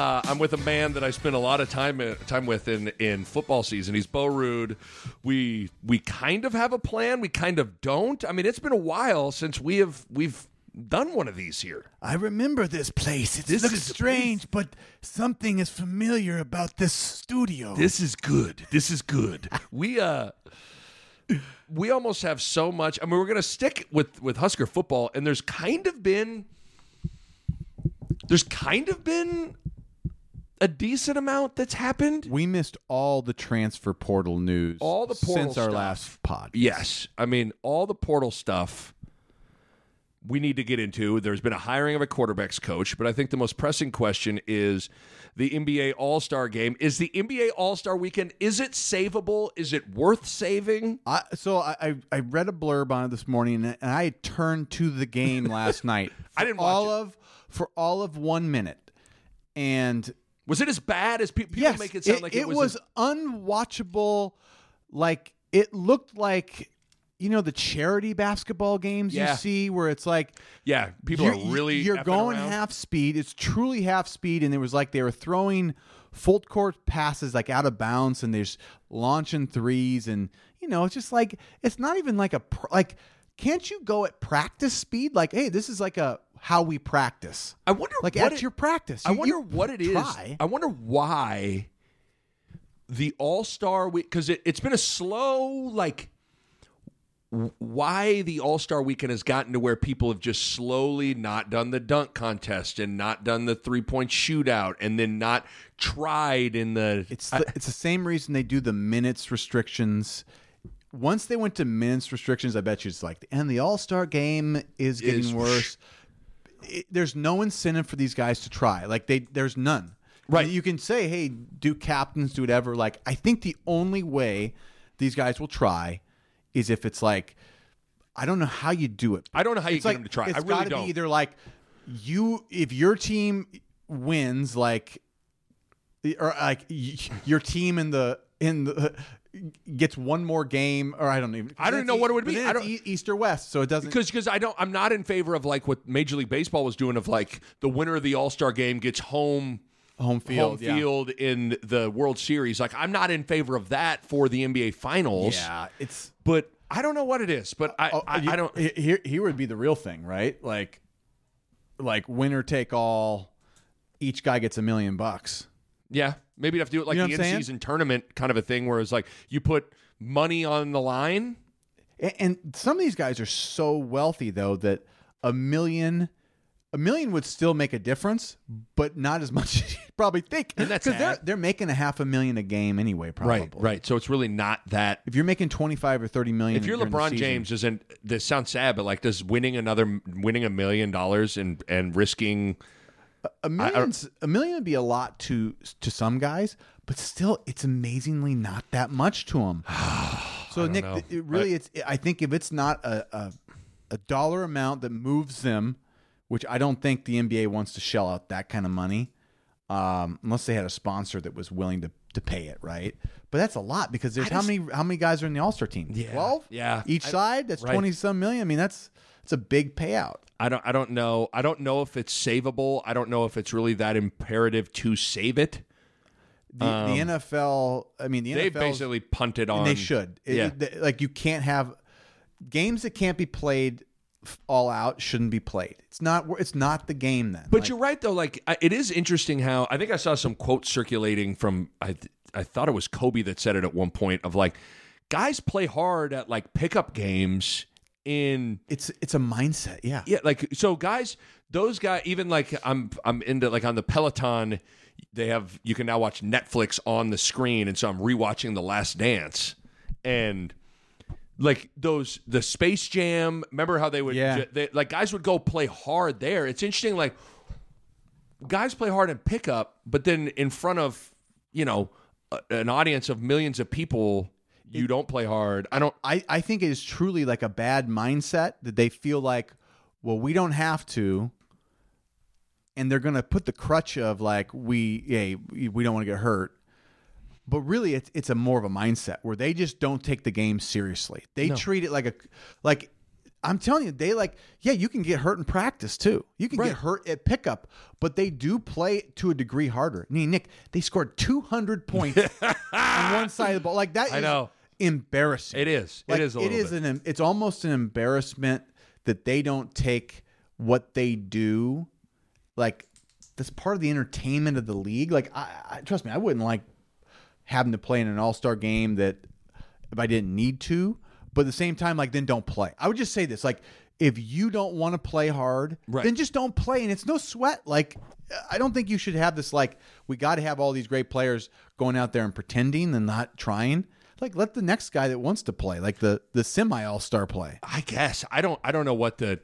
Uh, I'm with a man that I spent a lot of time uh, time with in in football season. He's Bo Ruud. We we kind of have a plan. We kind of don't. I mean, it's been a while since we have we've done one of these here. I remember this place. It This looks strange, but something is familiar about this studio. This is good. This is good. we uh we almost have so much. I mean, we're gonna stick with with Husker football, and there's kind of been there's kind of been a decent amount that's happened. we missed all the transfer portal news All the portal since our stuff. last pod. Yes. I mean, all the portal stuff we need to get into. There's been a hiring of a quarterbacks coach, but I think the most pressing question is the NBA All Star game. Is the NBA All Star weekend, is it savable? Is it worth saving? I, so I, I read a blurb on it this morning, and I turned to the game last night. I didn't watch all it. of for all of one minute, and Was it as bad as pe- people yes, make it sound like it, was, unwatchable. Like it looked like you know the charity basketball games Yeah. you see where it's like yeah, people are really you're going around. half speed. It's truly half speed, and it was like they were throwing full court passes like out of bounds, and there's launching threes, and you know it's just like it's not even like a pr- like. Can't you go at practice speed? Like, hey, this is like a how we practice. I wonder Like what at it- your practice. I wonder what it is. try. I wonder why the All Star week because it, it's been a slow like. Why the All Star weekend has gotten to where people have just slowly not done the dunk contest and not done the three point shootout and then not tried in the. It's the, it's the same reason they do the minutes restrictions. Once they went to minutes restrictions, I bet you it's like, and the All Star game is getting Is- worse. It- there's no incentive for these guys to try. Like they, there's none. Right. You can say, hey, do captains do whatever. Like I think the only way these guys will try is if it's like, I don't know how you do it. I don't know how you It's get like, them to try. It's I really gotta don't. be either like you, if your team wins, like or like y- your team in the in the gets one more game, or I don't even. I don't know what it would be. I don't- East or West, so it doesn't. because because I don't I'm not in favor of like what Major League Baseball was doing of like the winner of the All Star game gets home home field, home yeah. field in the World Series. Like I'm not in favor of that for the NBA Finals. Yeah, it's. But I don't know what it is. But I Oh, oh I, you- I don't. Here, here would be the real thing, right? Like, like winner take all. Each guy gets a million bucks. Yeah, maybe you have to do it like You know the in season tournament kind of a thing, where it's like you put money on the line. And some of these guys are so wealthy though that a million a million would still make a difference, but not as much as you probably think. And that's Because they're they're making a half a million a game anyway, probably. Right, right. So it's really not that. If you're making twenty five or thirty million, If you're LeBron James, isn't this sounds sad? But like, does winning another winning a million dollars and and risking a million, a million would be a lot to to some guys, but still, it's amazingly not that much to them. so Nick, know. it really, it's. I think if it's not a, a a dollar amount that moves them, which I don't think the NBA wants to shell out that kind of money, um, unless they had a sponsor that was willing to to pay it, right? But that's a lot because there's how many how many guys are in the All Star team? Yeah. Twelve. Yeah. each I- side. That's right. twenty some million. I mean, that's that's a big payout. I don't I don't know. I don't know if it's savable. I don't know if it's really that imperative to save it. The, the um, NFL. I mean, the They NFL basically punted on. and they should. It- yeah. it- like you can't have games that can't be played all out shouldn't be played. It's not. It's not the game then. But Like, you're right though. Like it is interesting how I think I saw some quotes circulating from I I thought it was Kobe that said it at one point of like guys play hard at like pickup games in it's it's a mindset. Yeah. yeah like so guys those guys even like I'm I'm into like on the Peloton they have you can now watch Netflix on the screen and so I'm rewatching The Last Dance and like those the Space Jam. Remember how they would Yeah. they, like guys would go play hard there. It's interesting. Like guys play hard in pickup, but then in front of you know a, an audience of millions of people, you don't play hard. I don't. I, I think it is truly like a bad mindset that they feel like, well, we don't have to. And they're going to put the crutch of like, we, hey, we don't want to get hurt. But really, it's, it's a more of a mindset where they just don't take the game seriously. They treat it like a, like, I'm telling you, they like, yeah, you can get hurt in practice too. You can Right. get hurt at pickup, but they do play to a degree harder. I mean, Nick, they scored 200 points on one side of the ball. Like that. I know. Embarrassing. It is. Like, it is. A it little is bit. an. It's almost an embarrassment that they don't take what they do, like that's part of the entertainment of the league. Like, I, I trust me, I wouldn't like having to play in an All Star game that if I didn't need to. But at the same time, like then don't play. I would just say this: like if you don't want to play hard, Right. then just don't play, and it's no sweat. Like I don't think you should have this like we got to have all these great players going out there and pretending and not trying. Like let the next guy that wants to play, like the the semi All Star play. I guess I don't. I don't know what the.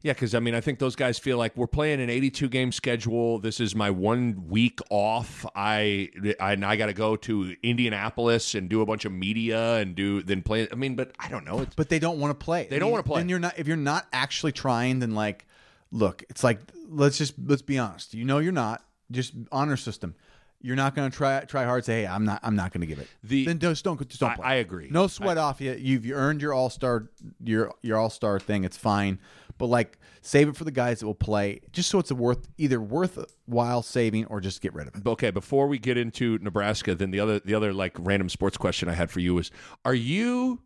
Yeah, because I mean, I think those guys feel like we're playing an 82 game schedule. This is my one week off. I I, and I got to go to Indianapolis and do a bunch of media and do then play. I mean, but I don't know. It's, But they don't want to play. They don't wanna play. And you're not if you're not actually trying. Then like, look, it's like let's just let's be honest. You know you're not. Just honor system. You're not going to try try hard. Say, hey, I'm not. I'm not going to give it. The- then just don't just don't I- play. I agree. No sweat off you. You've you earned your all star your your all star thing. It's fine. But like, save it for the guys that will play, just so it's a worth either worthwhile saving or just get rid of it. okay, before we get into Nebraska, then the other the other like random sports question I had for you is: Are you?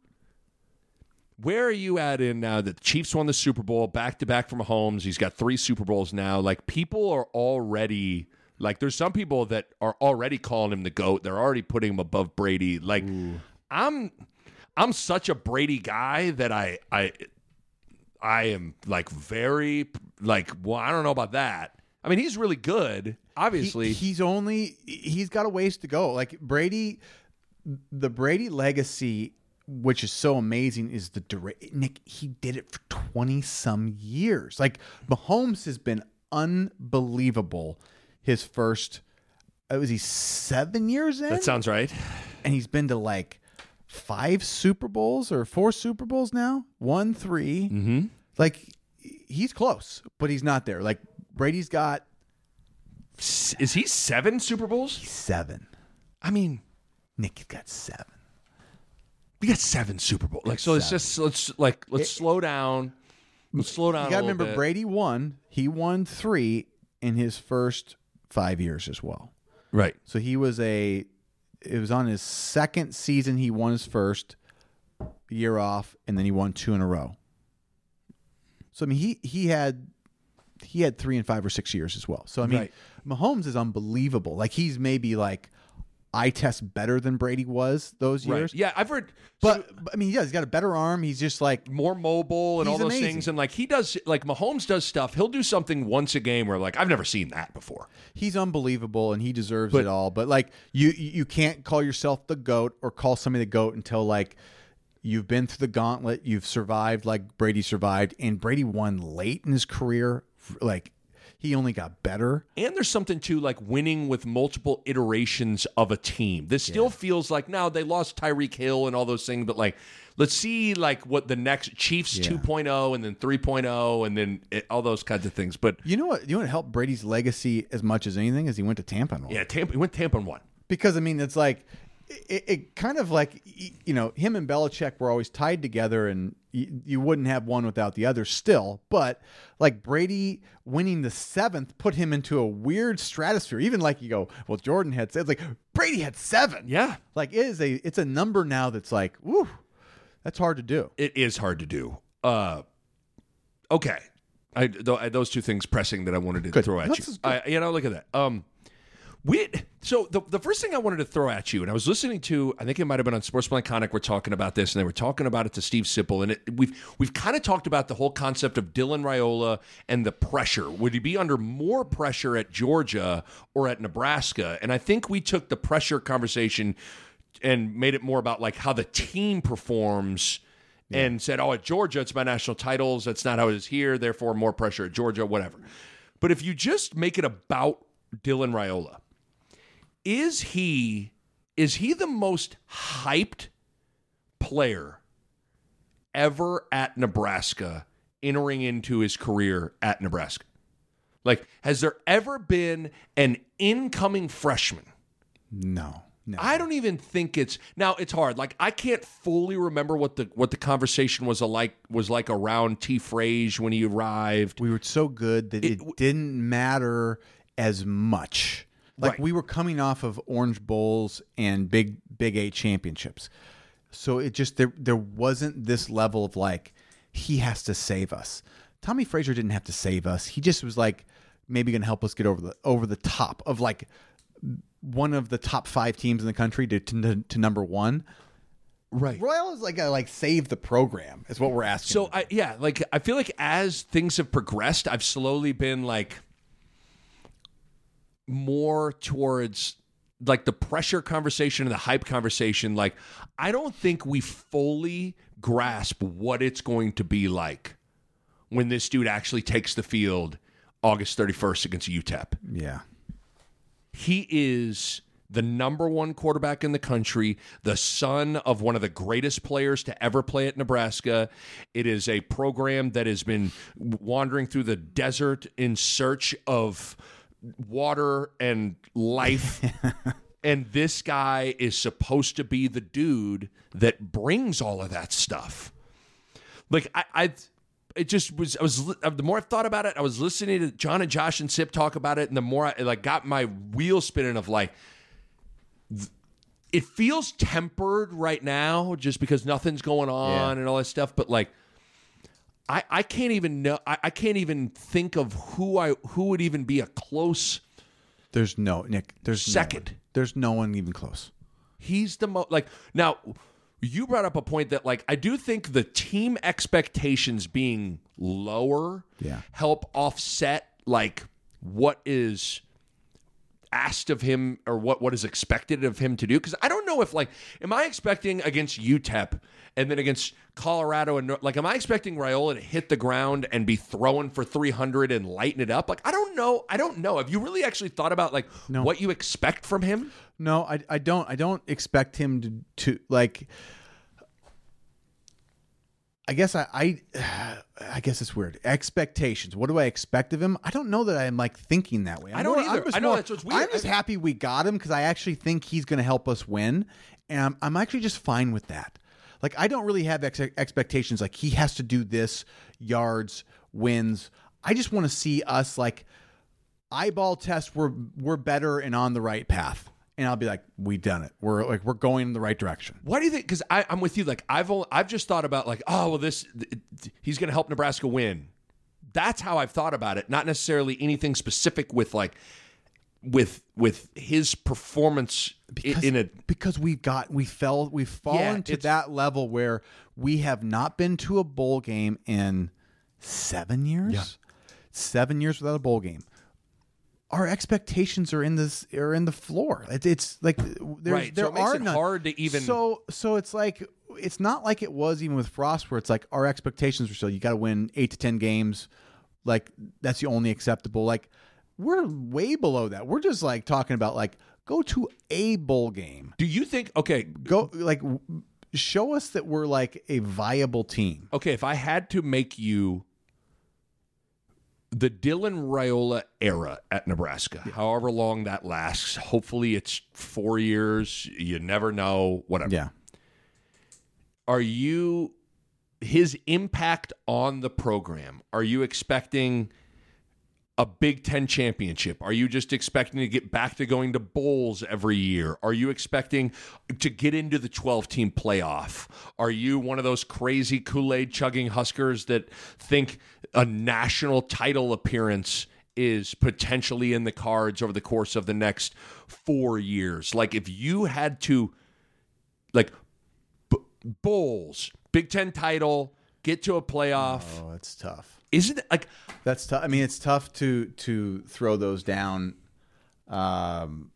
Where are you at in now that the Chiefs won the Super Bowl back to back from Mahomes? He's got three Super Bowls now. Like people are already like there's some people that are already calling him the GOAT. They're already putting him above Brady. Like I'm I'm such a Brady guy that I I I am like very like well, I don't know about that. I mean, he's really good, obviously. He- he's only he's got a ways to go. Like Brady, the Brady legacy, which is so amazing, is the dura- Nick. He did it for twenty some years. Like Mahomes has been unbelievable. His first, uh, was he seven years in? that sounds right. and he's been to like five Super Bowls or four Super Bowls now. One, 3 Mm-hmm. Like he's close, but he's not there. Like Brady's got Is he seven Super Bowls? seven. I mean, Nick you've got seven. we got seven Super Bowls. Like, so it's just let's like let's slow down. Let's slow down. You got to remember, bit. Brady won. He won three in his first five years as well. right? So he was a. It was on his second season. He won his first year off, and then he won two in a row. So I mean, he he had he had three and five or six years as well. So I mean, Right. Mahomes is unbelievable. Like he's maybe like eye test better than Brady was those Right. years. Yeah, I've heard. But, but I mean, yeah, he's got a better arm. He's just like more mobile and all those amazing. things. And like he does, like Mahomes does stuff. He'll do something once a game where like I've never seen that before. he's unbelievable and he deserves But- it all. But like you you can't call yourself the goat or call somebody the goat until like you've been through the gauntlet, you've survived like Brady survived, and Brady won late in his career. Like he only got better. And there's something to like winning with multiple iterations of a team. This still feels like now they lost Tyreek Hill and all those things, but like let's see like what the next Chiefs Yeah. 2.0 and then 3.0 and then it, all those kinds of things. But You know what? You want to help Brady's legacy as much as anything is he went to Tampa and won. yeah, Tampa he went Tampa and won. because I mean it's like it, it kind of like you know him and Belichick were always tied together, and you, you wouldn't have one without the other still. But like Brady winning the seventh put him into a weird stratosphere. Even like you go, well, Jordan had said like Brady had seven. Yeah. like it is a it's a number now that's like, woo, that's hard to do. It is hard to do. Uh, okay, I, th- I those two things pressing that I wanted to Good. throw at This you. I, you know, look at that. Um, we so the the first thing I wanted to throw at you, and I was listening to, I think it might have been on Sportsman Iconic. We're talking about this, and they were talking about it to Steve Sipple, and it, we've we've kind of talked about the whole concept of Dylan Raiola and the pressure. Would he be under more pressure at Georgia or at Nebraska? And I think we took the pressure conversation and made it more about like how the team performs and said, "Oh, at Georgia, it's about national titles. That's not how it is here. Therefore, more pressure at Georgia, whatever." But if you just make it about Dylan Raiola, is he is he the most hyped player ever at Nebraska entering into his career at Nebraska? Like, has there ever been an incoming freshman? No, no. I don't even think it's now. It's hard. Like I can't fully remember what the what the conversation was like was like around T. Frage when he arrived. we were so good that it, didn't matter as much. Like Right. we were coming off of Orange Bowls and Big Big Eight championships, so it just there there wasn't this level of like he has to save us. Tommie Frazier didn't have to save us. He just was like maybe going to help us get over the over the top of like one of the top five teams in the country to to, to number one. Right. Raiola is like a like save the program is what we're asking. So I yeah, like I feel like as things have progressed, I've slowly been like more towards like the pressure conversation and the hype conversation. Like I don't think we fully grasp what it's going to be like when this dude actually takes the field August 31st against UTEP. yeah, He is the number one quarterback in the country, the son of one of the greatest players to ever play at Nebraska. It is a program that has been wandering through the desert in search of water and life. and this guy is supposed to be the dude that brings all of that stuff. Like I, I it just was. I was uh, the more I've thought about it, I was listening to John and Josh and Sip talk about it, and the more I like got my wheel spinning of like. It feels tempered right now, just because nothing's going on Yeah. and all that stuff. But like, I I can't even know. I, I can't even think of who I who would even be a close. there's no Nick. There's no Second. one. there's no one even close. He's the most like now. You brought up a point that like I do think the team expectations being lower Yeah. help offset like what is asked of him or what what is expected of him to do? Because I don't know if like am I expecting against UTEP and then against Colorado and like am I expecting Raiola to hit the ground and be throwing for 300 and lighten it up? Like I don't know. I don't know. Have you really actually thought about like what you expect from him? No, I, I don't I don't expect him to to like I guess I, I I guess it's weird. Expectations. What do I expect of him? I don't know that I'm like thinking that way. I'm I don't more- I'm either. just I know, more- that's what's weird. I'm just happy we got him because I actually think he's going to help us win, and I'm, I'm actually just fine with that. Like I don't really have ex- expectations. Like he has to do this yards wins. I just want to see us like eyeball test. We're we're better and on the right path, and I'll be like, we done it. We're like we're going in the right direction. Why do you think? Because I'm with you. Like I've only, I've just thought about like, oh well, this th- he's going to help Nebraska win. That's how I've thought about it. Not necessarily anything specific with like with with his performance because, in a. because we've got we fell we've fallen Yeah, to that level where we have not been to a bowl game in seven years. Seven years without a bowl game. Our expectations are in this are in the floor. It, it's like there's, Right, so there makes are it none. hard to even- So so it's like it's not like it was even with Frost, where it's like our expectations were still you got to win eight to ten games. Like that's the only acceptable. Like we're way below that. We're just like talking about like go to a bowl game Do you think? Okay, go like show us that we're like a viable team. okay. If I had to make you the Dylan Raiola era at Nebraska, however long that lasts, hopefully it's four years. You never know. Whatever. Yeah. are you his impact on the program are you expecting a big 10 championship? Are you just expecting to get back to going to bowls every year? Are you expecting to get into the 12 team playoff? Are you one of those crazy kool-aid chugging huskers that think a national title appearance is potentially in the cards over the course of the next 4 years? Like if you had to like b- bowls, Big Ten title, get to a playoff. Oh, it's tough. Isn't it like That's tough. I mean, it's tough to to throw those down. Um,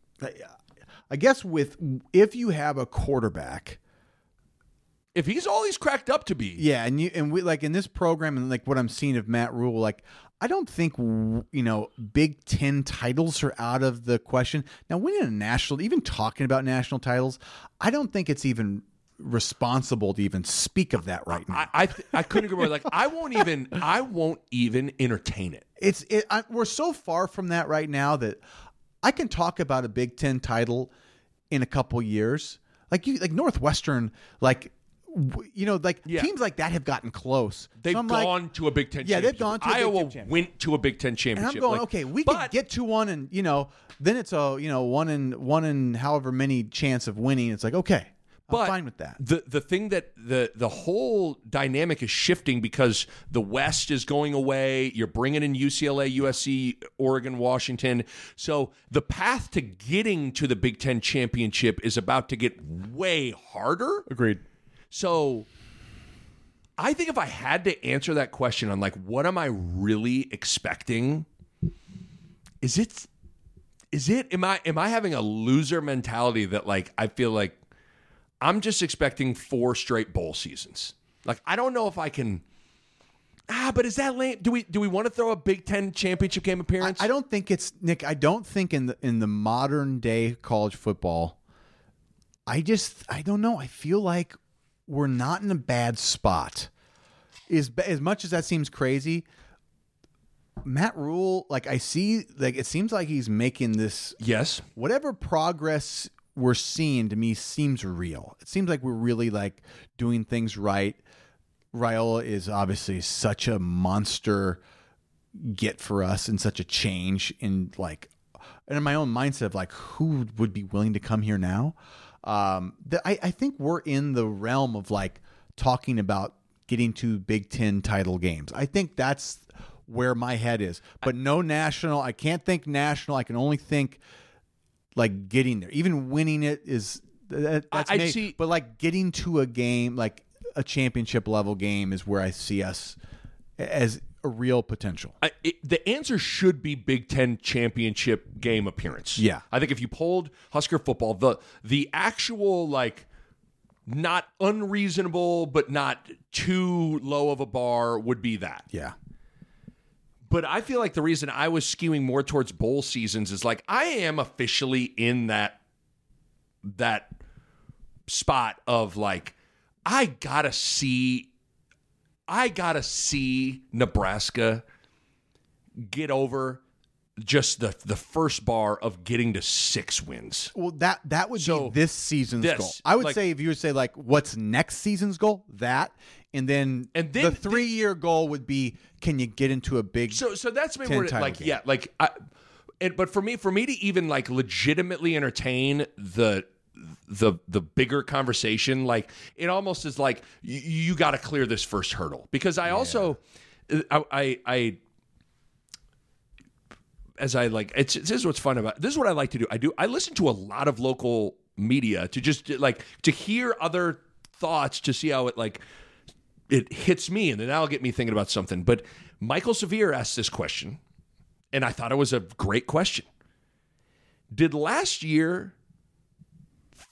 I guess with if you have a quarterback, If he's all he's cracked up to be, yeah, and you and we like in this program and like what I'm seeing of Matt Rhule, like I don't think you know Big Ten titles are out of the question. Now, winning a national, even talking about national titles, I don't think it's even responsible to even speak of that right now. I I, th- I couldn't agree more. Like I won't even I won't even entertain it. it's it, I, we're so far from that right now that I can talk about a Big Ten title in a couple years. Like you, like Northwestern, like you know, like Yeah. teams like that have gotten close. They've So I'm like- gone to a Big Ten. Yeah, they've gone to a Big Iowa Ten went to a Big Ten and championship. I'm going, Like, okay, we but, could get to one, and you know, then it's a you know one in one in however many chance of winning. It's like okay, I'm but fine with that. The the thing that the the whole dynamic is shifting because the West is going away. You're bringing in UCLA, USC, Oregon, Washington. So the path to getting to the Big Ten championship is about to get way harder. Agreed. So I think if I had to answer that question on like what am I really expecting? Is it is it am I am I having a loser mentality that like I feel like I'm just expecting four straight bowl seasons. Like I don't know if I can Ah, but is that lame? Do we do we want to throw a Big Ten championship game appearance? I don't think it's Nick. I don't think in the in the modern day college football. I just I don't know. I feel like we're not in a bad spot. As as much as that seems crazy, Matt Rhule, like I see, like it seems like he's making this yes. whatever progress we're seeing to me seems real. It seems like we're really like doing things right. Raiola is obviously such a monster get for us and such a change in like and in my own mindset of like who would be willing to come here now. Um, that I, I think we're in the realm of like talking about getting to Big Ten title games. I think that's where my head is. But no national. I can't think national. I can only think like getting there. Even winning it is that, that's I- see- but like getting to a game, like a championship level game, is where I see us as a real potential. I, it, the answer should be Big Ten championship game appearance. Yeah. I think if you polled Husker football, the the actual like not unreasonable but not too low of a bar would be that. Yeah. But I feel like the reason I was skewing more towards bowl seasons is like I am officially in that that spot of like I gotta see I gotta see Nebraska get over just the the first bar of getting to six wins. Well, that that would So, be this season's this, goal. I would like- say if you would say like what's next season's goal, that, and then And then- the three year goal would be can you get into a big So so that's maybe 10 where title like game. yeah like I, and, but for me for me to even like legitimately entertain the the the bigger conversation like it almost is like you, you got to clear this first hurdle. Because I also uh, I, I I as I like it's this is what's fun about this is what I like to do. I do I listen to a lot of local media to just like to hear other thoughts to see how it like it hits me and then that'll get me thinking about something. But Mike'l Severe asked this question, and I thought it was a great question. Did last year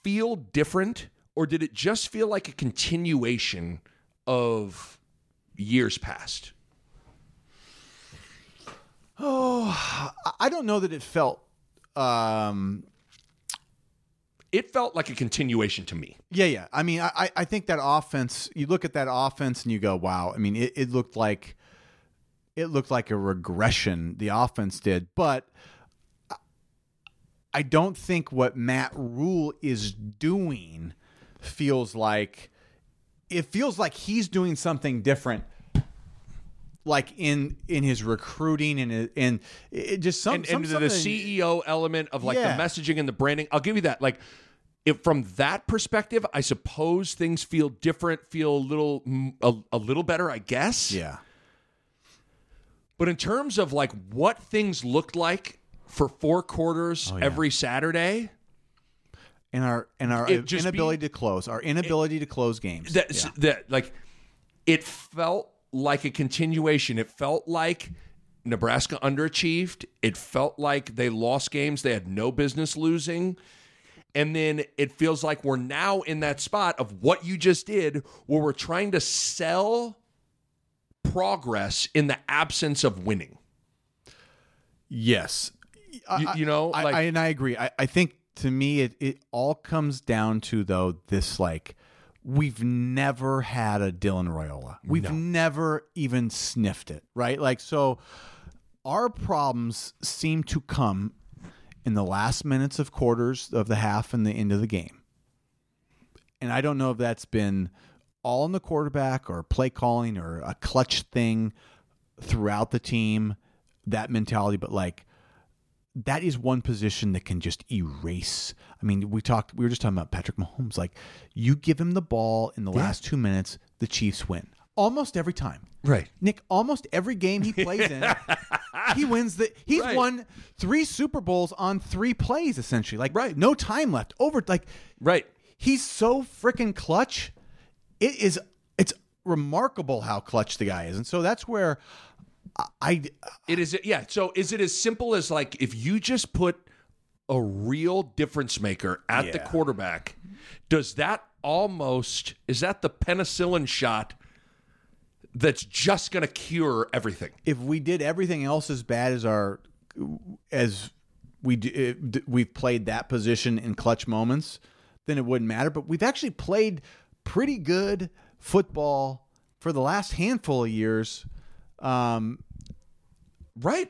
feel different, or did it just feel like a continuation of years past? Oh, I don't know that it felt um It felt like a continuation to me. Yeah, yeah. I mean, I, I- think that offense. You look at that offense and you go, "Wow!" I mean, it, it looked like it looked like a regression. The offense did, but I- don't think what Matt Rhule is doing feels like it feels like he's doing something different. Like in in his recruiting and and it just some, and, some and the CEO element of like Yeah. the messaging and the branding. I'll give you that. Like, if from that perspective, I suppose things feel different, feel a little a, a little better, I guess. yeah. But in terms of like what things looked like for four quarters Oh, yeah. every Saturday, and our and our It inability to close, our inability to close games. that Yeah. that like it felt like a continuation. It felt like Nebraska underachieved. It felt like they lost games they had no business losing. And then it feels like we're now in that spot of what you just did, where we're trying to sell progress in the absence of winning. Yes. You- you know, I, like- I, and I agree. I, I think to me, it, it all comes down to, though, this like, we've never had a Dylan Raiola. We've never even sniffed it, right? Like, so our problems seem to come in the last minutes of quarters of the half and the end of the game. And I don't know if that's been all in the quarterback or play calling or a clutch thing throughout the team, that mentality, but like that is one position that can just erase. I mean, we talked we were just talking about Patrick Mahomes. Like you give him the ball in the last 2 minutes, the Chiefs win. Almost every time. Right. Nick, almost every game he plays in, he wins the he's Right. won 3 Super Bowls on 3 plays essentially. Like Right. no time left. Over like Right. he's so freaking clutch. It is it's remarkable how clutch the guy is. And so that's where I, I It is yeah. So is it as simple as like if you just put a real difference maker at the quarterback, does that almost is that the penicillin shot that's just going to cure everything? if we did everything else as bad as our as we do, uh, we've played that position in clutch moments, then it wouldn't matter. But we've actually played pretty good football for the last handful of years. Um, Right.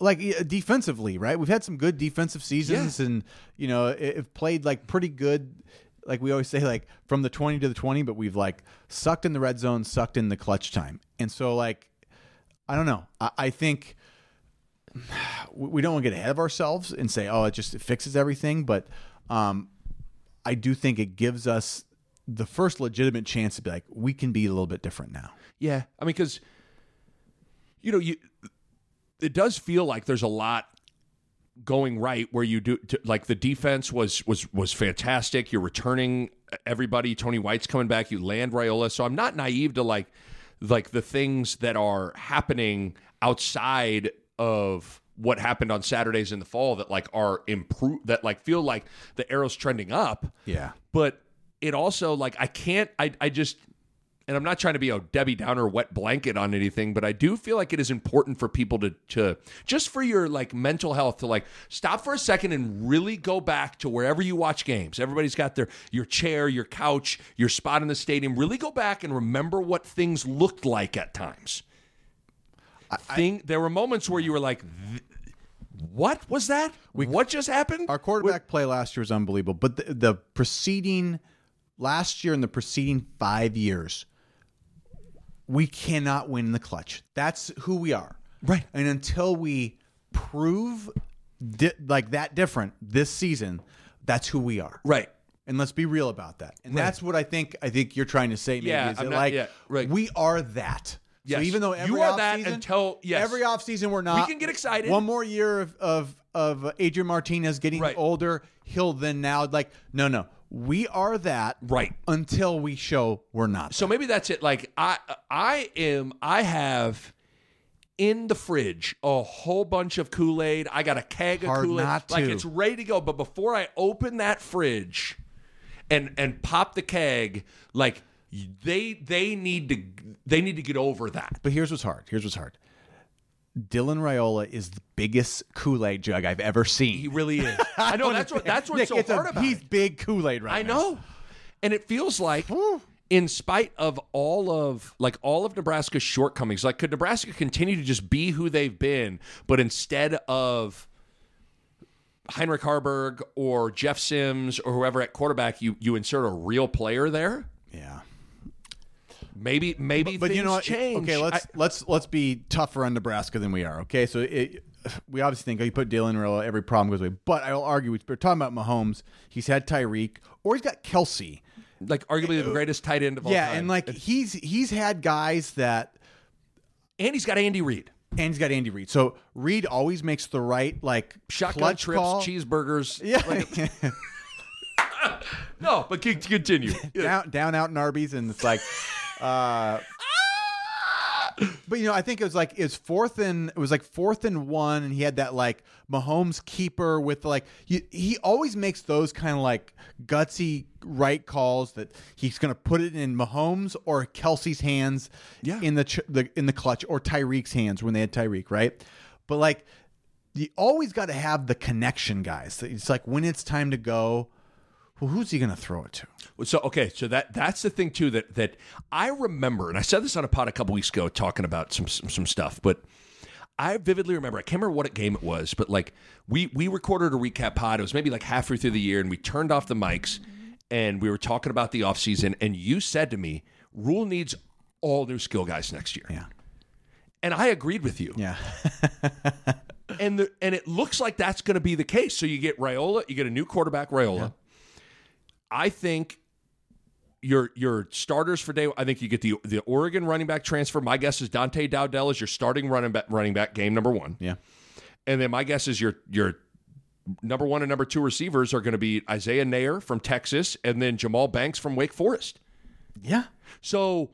like defensively, right? We've had some good defensive seasons, and you know, it, have played like pretty good. Like we always say, like from the twenty to the twenty, but we've like sucked in the red zone, sucked in the clutch time, and so like, I don't know. I, I think we we don't want to get ahead of ourselves and say, oh, it just it fixes everything, but um, I do think it gives us the first legitimate chance to be like, we can be a little bit different now. Yeah. I mean, because, you know, you it does feel like there's a lot going right where you do to, like the defense was was was fantastic. You're returning everybody. Tony White's coming back. You land Raiola. So I'm not naive to like like the things that are happening outside of what happened on Saturdays in the fall that like are improve that like feel like the arrow's trending up Yeah. but it also like I can't I I just and I'm not trying to be a Debbie Downer wet blanket on anything, but I do feel like it is important for people to to just for your like mental health to like stop for a second and really go back to wherever you watch games. Everybody's got their your chair, your couch, your spot in the stadium. Really go back and remember what things looked like at times. I, Thing, there were moments where you were like, "What was that? what just happened?" Our quarterback play last year was unbelievable, but the, the preceding last year and the preceding five years, we cannot win the clutch. That's who we are, Right. And until we prove di- like that different this season, that's who we are, right. And let's be real about that. And that's what I think. I think you're trying to say. Maybe, Yeah, is I'm that not- like yeah, right. we are that. Yes. So even though You every are that offseason- until- yes. every offseason we're not. We can get excited. One more year of of of Adrian Martinez getting Right. older, he'll then now like no no we are that Right. until we show we're not. So maybe that's it. Like I I am I have in the fridge a whole bunch of Kool-Aid. I got a keg of Kool-Aid. Like it's ready to go. But before I open that fridge and and pop the keg, like they they need to they need to get over that. but here's what's hard. Here's what's hard. Dylan Raiola is the biggest Kool Aid jug I've ever seen. He really is. I know that's what that's what's Nick, so it's a- hard about He's it. big Kool Aid right I now. know. And it feels like in spite of all of like all of Nebraska's shortcomings, like could Nebraska continue to just be who they've been, but instead of Heinrich Haarberg or Jeff Sims or whoever at quarterback, you you insert a real player there? Yeah. Maybe maybe but things you know what? change. Okay, let's I- let's let's be tougher on Nebraska than we are. Okay, so it, we obviously think oh, you put Dylan Raiola, every problem goes away. But I'll argue we're talking about Mahomes. He's had Tyreek, or he's got Kelce. like arguably the greatest tight end of all Yeah, time. Yeah, and like he's he's had guys that, and he's got Andy Reid. and he's got Andy Reid. So Reid always makes the right like Shotgun trips, call. cheeseburgers. Yeah, No, but continue. down down out in Arby's, and it's like, uh, But you know, I think it was like it was fourth and it was like fourth and one, and he had that like Mahomes keeper with like you, he always makes those kind of like gutsy right calls that he's going to put it in Mahomes or Kelce's hands Yeah. in the, ch- the in the clutch or Tyreek's hands when they had Tyreek, right? But like you always got to have the connection guys. It's like when it's time to go, well, who's he going to throw it to? So okay, so that that's the thing too that that I remember, and I said this on a pod a couple weeks ago, talking about some some, some stuff, but I vividly remember. I can't remember what game it was, but like we we recorded a recap pod. It was maybe like halfway through the year, and we turned off the mics, and we were talking about the offseason, and you said to me, "Rhule needs all new skill guys next year," Yeah. and I agreed with you. Yeah. and the and it looks like that's going to be the case. So you get Raiola, you get a new quarterback, Raiola. I think your your starters for day. I think you get the the Oregon running back transfer. My guess is Dante Dowdell is your starting running back running back game number one, yeah. and then my guess is your your number one and number two receivers are going to be Isaiah Neyor from Texas, and then Jahmal Banks from Wake Forest. Yeah. So,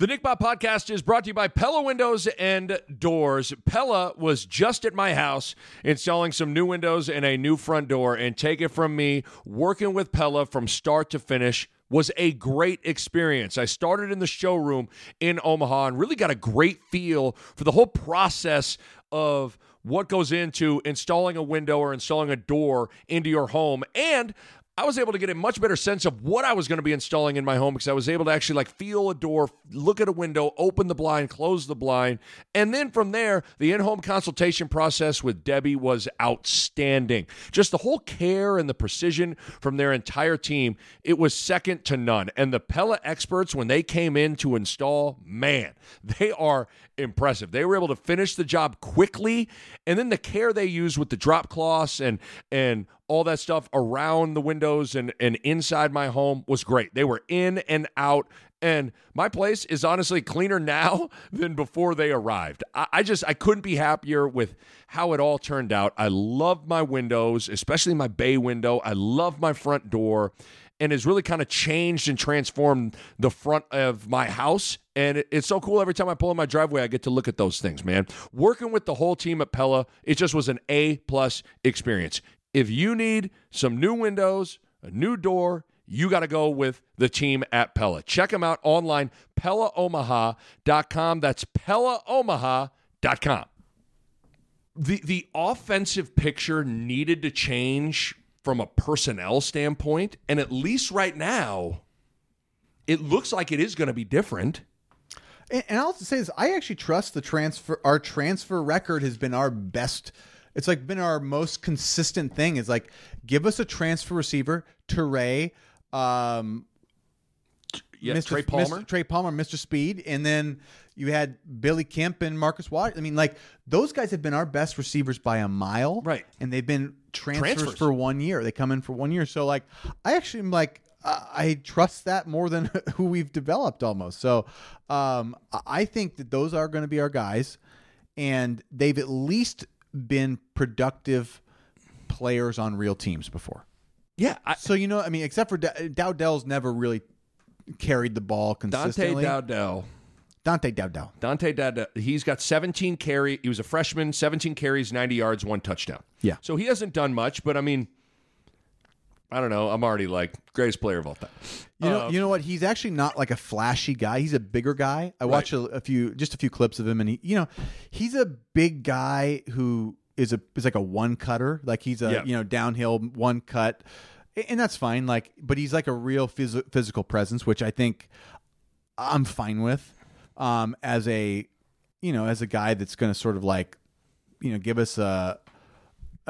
the Nick Bahe podcast is brought to you by Pella Windows and Doors. Pella was just at my house installing some new windows and a new front door. And take it from me, working with Pella from start to finish was a great experience. I started in the showroom in Omaha and really got a great feel for the whole process of what goes into installing a window or installing a door into your home. And I was able to get a much better sense of what I was going to be installing in my home because I was able to actually like feel a door, look at a window, open the blind, close the blind. And then from there, the in home consultation process with Debbie was outstanding. Just the whole care and the precision from their entire team, it was second to none. And the Pella experts, when they came in to install, man, they are impressive. They were able to finish the job quickly, and then the care they used with the drop cloths and and all that stuff around the windows and and inside my home was great. They were in and out. And my place is honestly cleaner now than before they arrived. I, I just I couldn't be happier with how it all turned out. I love my windows, especially my bay window. I love my front door and has really kind of changed and transformed the front of my house. And it's so cool every time I pull in my driveway, I get to look at those things, man. Working with the whole team at Pella, it just was an A plus experience. If you need some new windows, a new door, you got to go with the team at Pella. Check them out online, PellaOmaha.com. That's PellaOmaha.com the the offensive picture needed to change from a personnel standpoint, and at least right now, it looks like it is going to be different. And, and I'll say this: I actually trust the transfer. Our transfer record has been our best. It's like been our most consistent thing. Is like give us a transfer receiver, Teray, um, Yeah, Mr. Trey Palmer. Mr. Trey Palmer, Mr. Speed, and then you had Billy Kemp and Marcus Watt. I mean, like those guys have been our best receivers by a mile, Right. And they've been transfers, Transfers. for one year. They come in for one year. So, like, I actually am like, I trust that more than who we've developed almost. So, um, I think that those are going to be our guys, and they've at least been productive players on real teams before. Yeah, I, So you know, I mean, except for D- Dowdell's never really carried the ball consistently. Dante. Dowdell. Dante Dowdell. Dante Dowdell. He's got 17 carry. He was a freshman, 17 carries, 90 yards, one touchdown. Yeah. So he hasn't done much, but I mean, I don't know. I'm already like greatest player of all time. You know, Uh, you know what? He's actually not like a flashy guy. He's a bigger guy. I watched a, a few, just a few clips of him, and he, you know, he's a big guy who is a is like a one cutter. Like he's a Yeah. you know downhill one cut, and that's fine. Like, but he's like a real phys- physical presence, which I think I'm fine with. Um, as a you know, as a guy that's going to sort of like you know give us a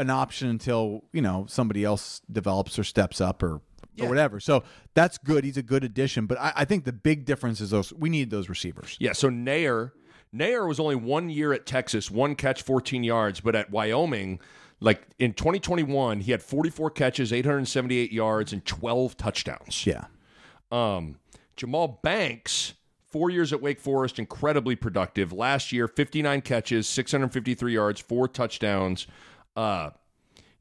an option until you know somebody else develops or steps up or Yeah. or whatever. So that's good. He's a good addition. But I, I think the big difference is those we need those receivers. Yeah, so Neyor, Neyor was only one year at Texas, one catch, 14 yards, but at Wyoming, like in 2021, he had 44 catches, 878 yards, and 12 touchdowns. Yeah. Um, Jahmal Banks, four years at Wake Forest, incredibly productive. Last year, 59 catches, 653 yards, four touchdowns. Uh,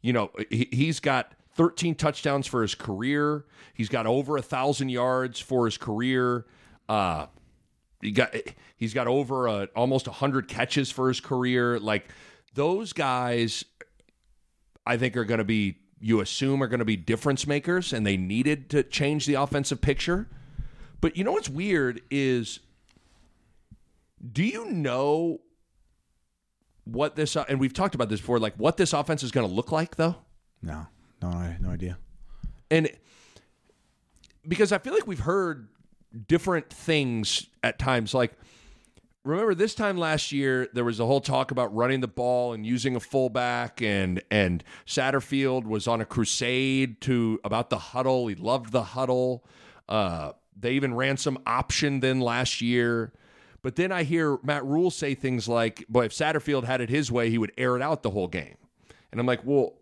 you know, he, he's got 13 touchdowns for his career. He's got over a thousand yards for his career. Uh, he got he's got over a, almost 100 catches for his career like those guys i think are going to be you assume are going to be difference makers and they needed to change the offensive picture but you know what's weird is do you know what this and we've talked about this before like what this offense is going to look like though No, no, I no idea. and because I feel like we've heard different things at times. Like, remember this time last year, there was a whole talk about running the ball and using a fullback, and and Satterfield was on a crusade to about the huddle. He loved the huddle. Uh, they even ran some option then last year. But then I hear Matt Rhule say things like, "Boy, if Satterfield had it his way, he would air it out the whole game." And I'm like, "Well,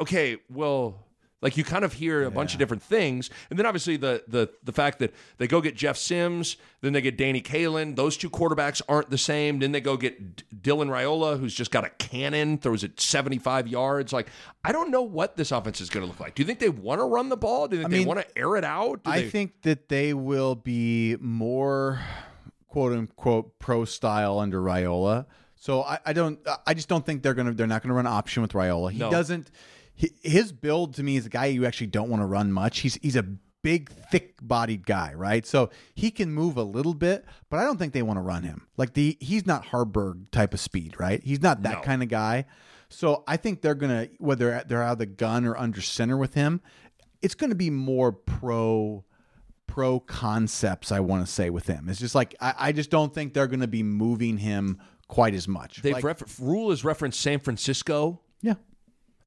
okay, well." Like you kind of hear a bunch of different things, and then obviously the the the fact that they go get Jeff Sims, then they get Danny Kaelin. Those two quarterbacks aren't the same. Then they go get D- Dylan Raiola, who's just got a cannon, throws it seventy five yards. Like I don't know what this offense is going to look like. Do you think they want to run the ball? Do you think they mean, want to air it out? Do I they- think that they will be more quote unquote pro style under Raiola. So I, I don't I just don't think they're gonna they're not gonna run option with Raiola. He No. doesn't he, his build to me is a guy you actually don't want to run much. He's he's a big, thick bodied guy, right? So he can move a little bit, but I don't think they want to run him. Like the he's not Haarberg type of speed, right? He's not that No. kind of guy. So I think they're gonna whether they're out of the gun or under center with him, it's gonna be more pro pro concepts i want to say with him it's just like i, I just don't think they're going to be moving him quite as much they've Like- refer- Rhule has referenced San Francisco yeah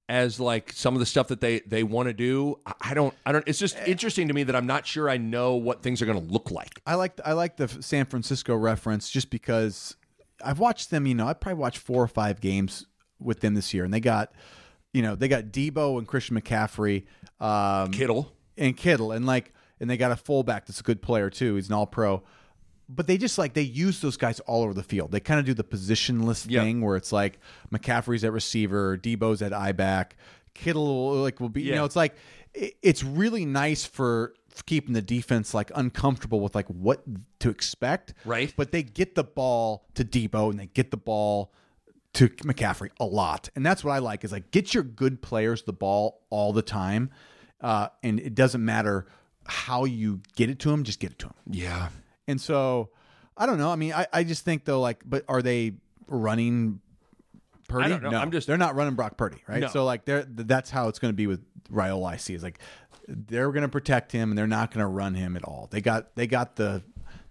as like some of the stuff that they they want to do. I- I don't I don't. It's just interesting to me that I'm not sure I know what things are going to look like. i like i like the san francisco reference just because i've watched them you know i probably watched four or five games with them this year and they got you know they got Deebo and christian mccaffrey um, Kittle. and Kittle, and like, and they got a fullback that's a good player too. He's an All Pro. But they just like they use those guys all over the field. They kind of do the positionless Yeah. thing where it's like McCaffrey's at receiver, Deebo's at I back, Kittle will, like will be. You know, it's like it, it's really nice for, for keeping the defense like uncomfortable with like what to expect. Right. But they get the ball to Deebo and they get the ball to McCaffrey a lot. And that's what I like is like get your good players the ball all the time. Uh, and it doesn't matter how you get it to them, just get it to them. Yeah. And so I don't know. I mean, I, I just think though, like, but are they running Purdy? I don't know. No, I'm just- they're not running Brock Purdy, right? No. So like, they're that's how it's going to be with Raiola. I see is like they're going to protect him and they're not going to run him at all. They got they got the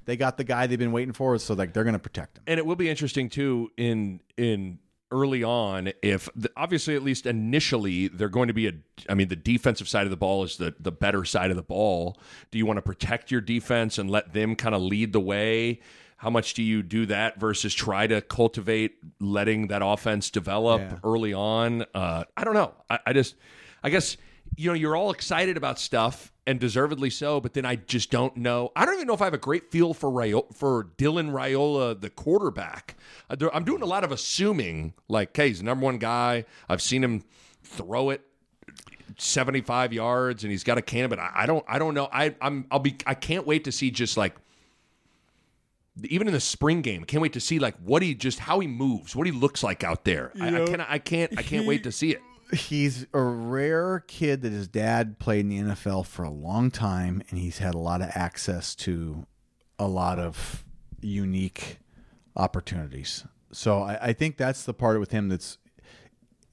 they got the guy they've been waiting for, so like they're going to protect him. and it will be interesting too in in early on if obviously at least initially they're going to be a I mean the defensive side of the ball is the the better side of the ball. Do you want to protect your defense and let them kind of lead the way? How much do you do that versus try to cultivate letting that offense develop Yeah. early on? Uh, I don't know. I, I just, I guess, you know, you're all excited about stuff and deservedly so, but then I just don't know. I don't even know if I have a great feel for Raio- for Dylan Raiola, the quarterback. Uh, Do- I'm doing a lot of assuming, like, hey, he's the number one guy. I've seen him throw it 75 yards and he's got a cannon, but I, don't, I don't know. I, I'm, I'll be, I can't wait to see just like even in the spring game, I can't wait to see like what he just how he moves, what he looks like out there. I, I can't, I can't, I can't wait to see it. He's a rare kid that his dad played in the NFL for a long time, and he's had a lot of access to a lot of unique opportunities. So I, I think that's the part with him that's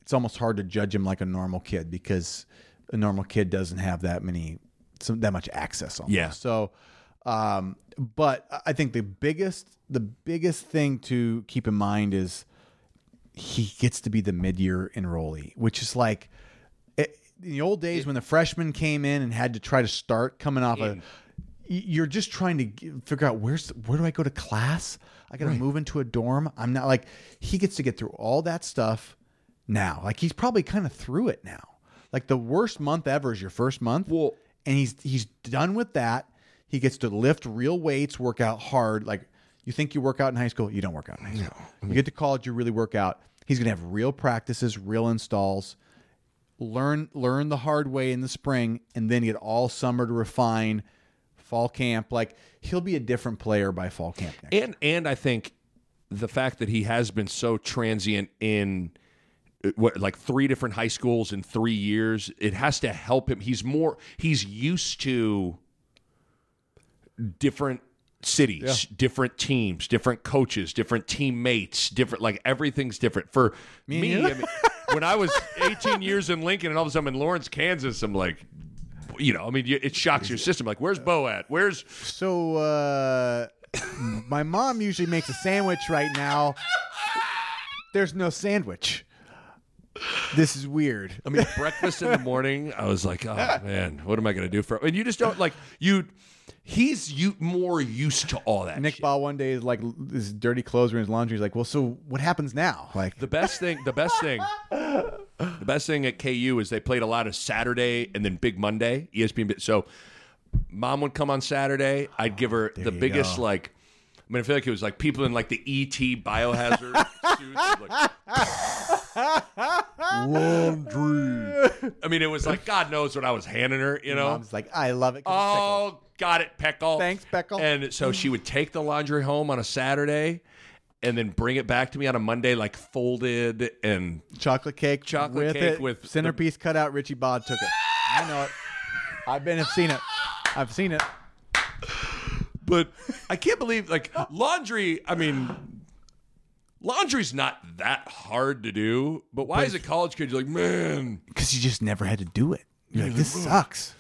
it's almost hard to judge him like a normal kid because a normal kid doesn't have that many some, that much access on. Yeah. So, um, but I think the biggest the biggest thing to keep in mind is he gets to be the mid-year enrollee, which is like it, in the old days when the freshman came in and had to try to start coming off a. y- You're just trying to figure out where's where do I go to class? I got to move into a dorm. I'm not like he gets to get through all that stuff now. Like he's probably kind of through it now. Like the worst month ever is your first month. Well- and he's he's done with that. He gets to lift real weights, work out hard. Like you think you work out in high school, you don't work out in high school. You get to college, you really work out. He's gonna have real practices, real installs. Learn learn the hard way in the spring, and then get all summer to refine. fall camp. Like he'll be a different player by fall camp. Next. and and I think the fact that he has been so transient in uh, what like three different high schools in three years, it has to help him. He's more he's used to different cities, different teams, different coaches, different teammates, different like everything's different. For me, you? I mean, when I was 18 years in Lincoln and all of a sudden I'm in Lawrence, Kansas, I'm like, you know, I mean, it shocks your system. Like, where's Bo at? Where's So uh, my mom usually makes a sandwich right now. There's no sandwich. This is weird. I mean, breakfast in the morning. I was like, oh man, what am I going to do for? And you just don't like you. He's you more used to all that. Nick shit. Ball one day is like his dirty clothes are in his laundry. He's like, well, so what happens now? Like, The best thing, the best thing, the best thing at KU is they played a lot of Saturday and then Big Monday. ESPN. So, mom would come on Saturday. I'd give her the biggest go. like. I mean, I feel like it was like people in like the ET biohazard suits. Like, laundry. I mean, it was like God knows what I was handing her. You know, mom's like, I love it. 'cause it's pickle." Oh, got it, Peckle. Thanks, Peckle. And so she would take the laundry home on a Saturday and then bring it back to me on a Monday, like folded and chocolate cake, Chocolate with cake it, with the- centerpiece cut out. Richie Bod took it. I know it. I've been I've seen it. I've seen it. But I can't believe like laundry, I mean laundry's not that hard to do, but why is a college kid you're like, man, because you just never had to do it. You're like, this sucks.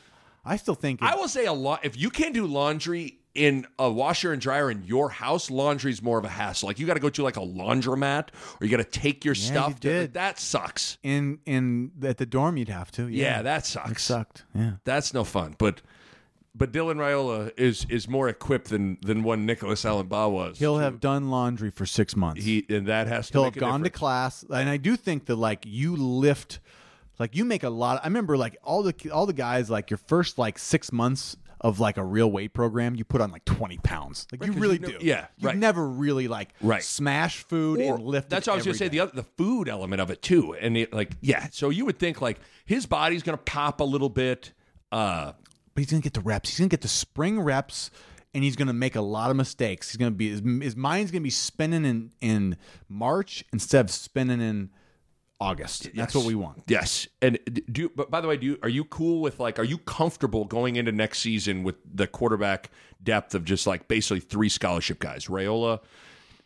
I still think I will say a lot if you can't do laundry in a washer and dryer in your house, laundry's more of a hassle. Like you got to go to like a laundromat or you got to take your stuff. you to- did. that sucks. in in at the dorm you'd have to. Yeah, Yeah, that it sucks. sucked. Yeah. That's no fun. But but Dylan Raiola is is more equipped than than one Nicholas Allen Baugh was. He'll have done laundry for six months. he and that has to He'll have gone to class, and I do think that like you lift, like you make a lot. I remember like all the all the guys like your first like six months of like a real weight program, you put on like twenty pounds. Like you really you know- do. yeah, you've right. never really like Right. smash food Or- and lift. That's what I was going to say. The other, the food element of it too, and it, like yeah. So you would think like his body's going to pop a little bit. Uh, but he's gonna get the reps. He's gonna get the spring reps, and he's gonna make a lot of mistakes. He's gonna be his, his mind's gonna be spinning in in March instead of spinning in August. That's what we want. Yes, and do. you- But by the way, do you, are you cool with like? Are you comfortable going into next season with the quarterback depth of just like basically three scholarship guys? Raiola,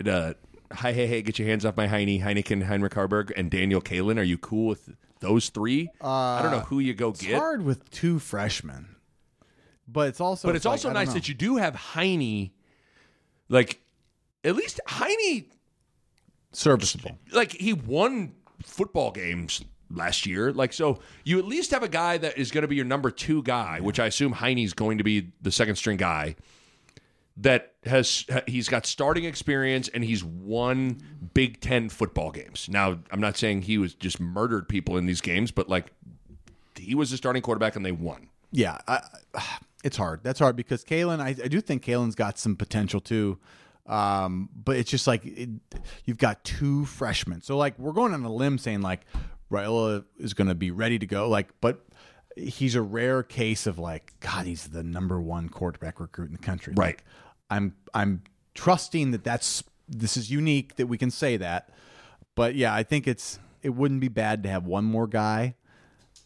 uh, hi hey hey, get your hands off my Heine, Heineken, Heinrich Haarberg, and Daniel Kaelin. Are you cool with those three? I don't know who you go It's get, hard with two freshmen, but it's also but it's like, also I don't nice that you do have Heine. Like, at least Heine serviceable. like he won football games last year. Like so, you at least have a guy that is going to be your number two guy, which I assume Heine's going to be the second string guy. That has he's got starting experience and he's won Big Ten football games. Now, I'm not saying he was just murdered people in these games, but like he was the starting quarterback and they won. Yeah, I, I- it's hard. That's hard because Kaelin. I, I do think Kaelin's got some potential too, um, but it's just like it, you've got two freshmen. So like we're going on a limb saying like Raiola is going to be ready to go. Like, but he's a rare case of like God, he's the number one quarterback recruit in the country. Right. Like, I'm I'm trusting that that's this is unique that we can say that. But yeah, I think it's it wouldn't be bad to have one more guy,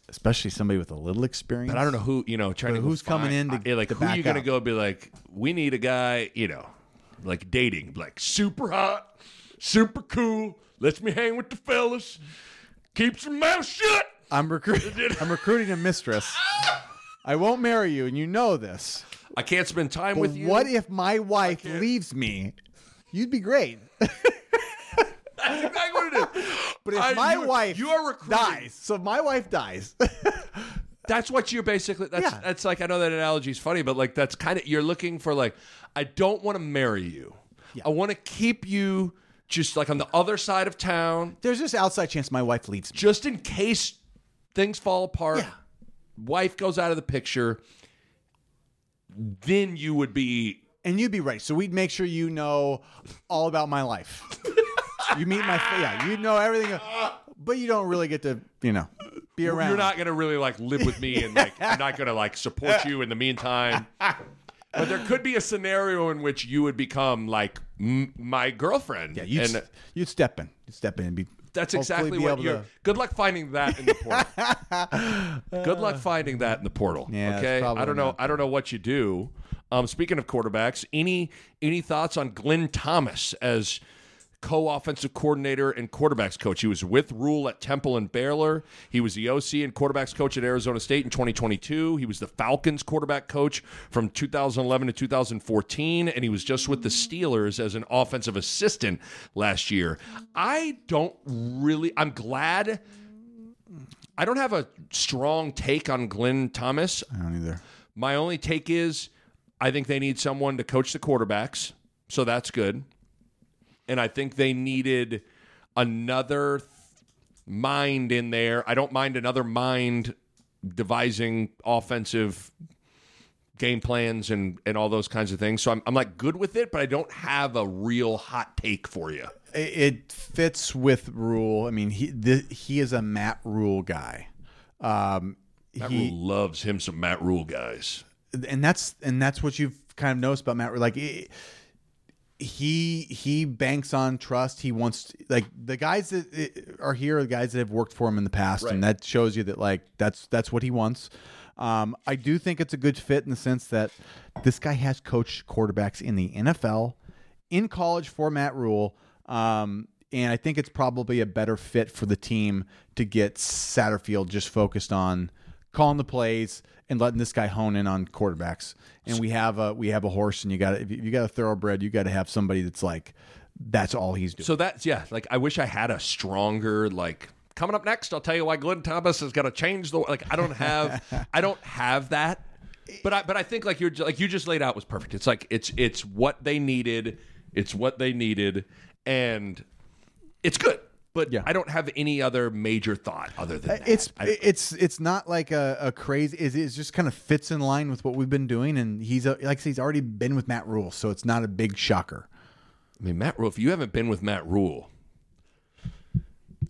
especially somebody with a little experience. But I don't know who you know trying But to who's coming find- in to- yeah, like to who back you gonna up? go be like we need a guy you know like dating like super hot super cool lets me hang with the fellas keeps your mouth shut I'm recruiting. I'm recruiting a mistress. I won't marry you, and you know this. I can't spend time But with you what if my wife leaves me? You'd be great. That's exactly what it is But if I- my you- wife you are recruiting dies, so if my wife dies, that's what you're basically that's Yeah. that's like I know that analogy is funny but like that's kind of you're looking for like I don't want to marry you I want to keep you just like on the other side of town there's this outside chance my wife leaves me. just in case things fall apart, Yeah. wife goes out of the picture, then you would be And you'd be right. So we'd make sure you know all about my life. you meet my yeah, you know everything, but you don't really get to you know be around. you're not gonna really like live with me and like I'm not gonna like support you in the meantime. but there could be a scenario in which you would become like m- my girlfriend. Yeah, you'd, and you'd step in. You'd step in and be. that's exactly what you're. to- Good luck finding that in the portal. good luck finding that in the portal. Yeah, okay. I don't know. not- I don't know what you do. Um, speaking of quarterbacks, any any thoughts on Glenn Thomas as co-offensive coordinator and quarterbacks coach? He was with Rhule at Temple and Baylor. He was the OC and quarterbacks coach at Arizona State in 2022. He was the Falcons quarterback coach from 2011 to 2014, and he was just with the Steelers as an offensive assistant last year. I don't really. I'm glad. I don't have a strong take on Glenn Thomas. I don't either. My only take is I think they need someone to coach the quarterbacks. So that's good. And I think they needed another th- mind in there. I don't mind another mind devising offensive game plans and, and all those kinds of things. So I'm, I'm like good with it, but I don't have a real hot take for you. It, it fits with Rhule. I mean, he the, he is a Matt Rhule guy. Um, Matt he, Rhule loves him some Matt Rhule guys. and that's and that's what you've kind of noticed about Matt. Rhule. Like it, he he banks on trust. He wants like the guys that eh, are here are the guys that have worked for him in the past, and that shows you that like that's that's what he wants. Um, I do think it's a good fit in the sense that this guy has coached quarterbacks in the NFL, in college for Matt Rhule. Um, and I think it's probably a better fit for the team to get Satterfield just focused on calling the plays and letting this guy hone in on quarterbacks. And we have a we have a horse, and you got if you got a thoroughbred, you got to have somebody that's like that's all he's doing. So that's yeah. Like I wish I had a stronger like. Coming up next, I'll tell you why Glenn Thomas is going to change the like. I don't have, I don't have that, but I but I think like you're like you just laid out was perfect. It's like it's it's what they needed, it's what they needed, and it's good. But Yeah. I don't have any other major thought other than that. it's I- it's it's not like a, a crazy. It, it just kind of fits in line with what we've been doing, and he's a, like I said, he's already been with Matt Rhule, so it's not a big shocker. I mean, Matt Rhule. If you haven't been with Matt Rhule,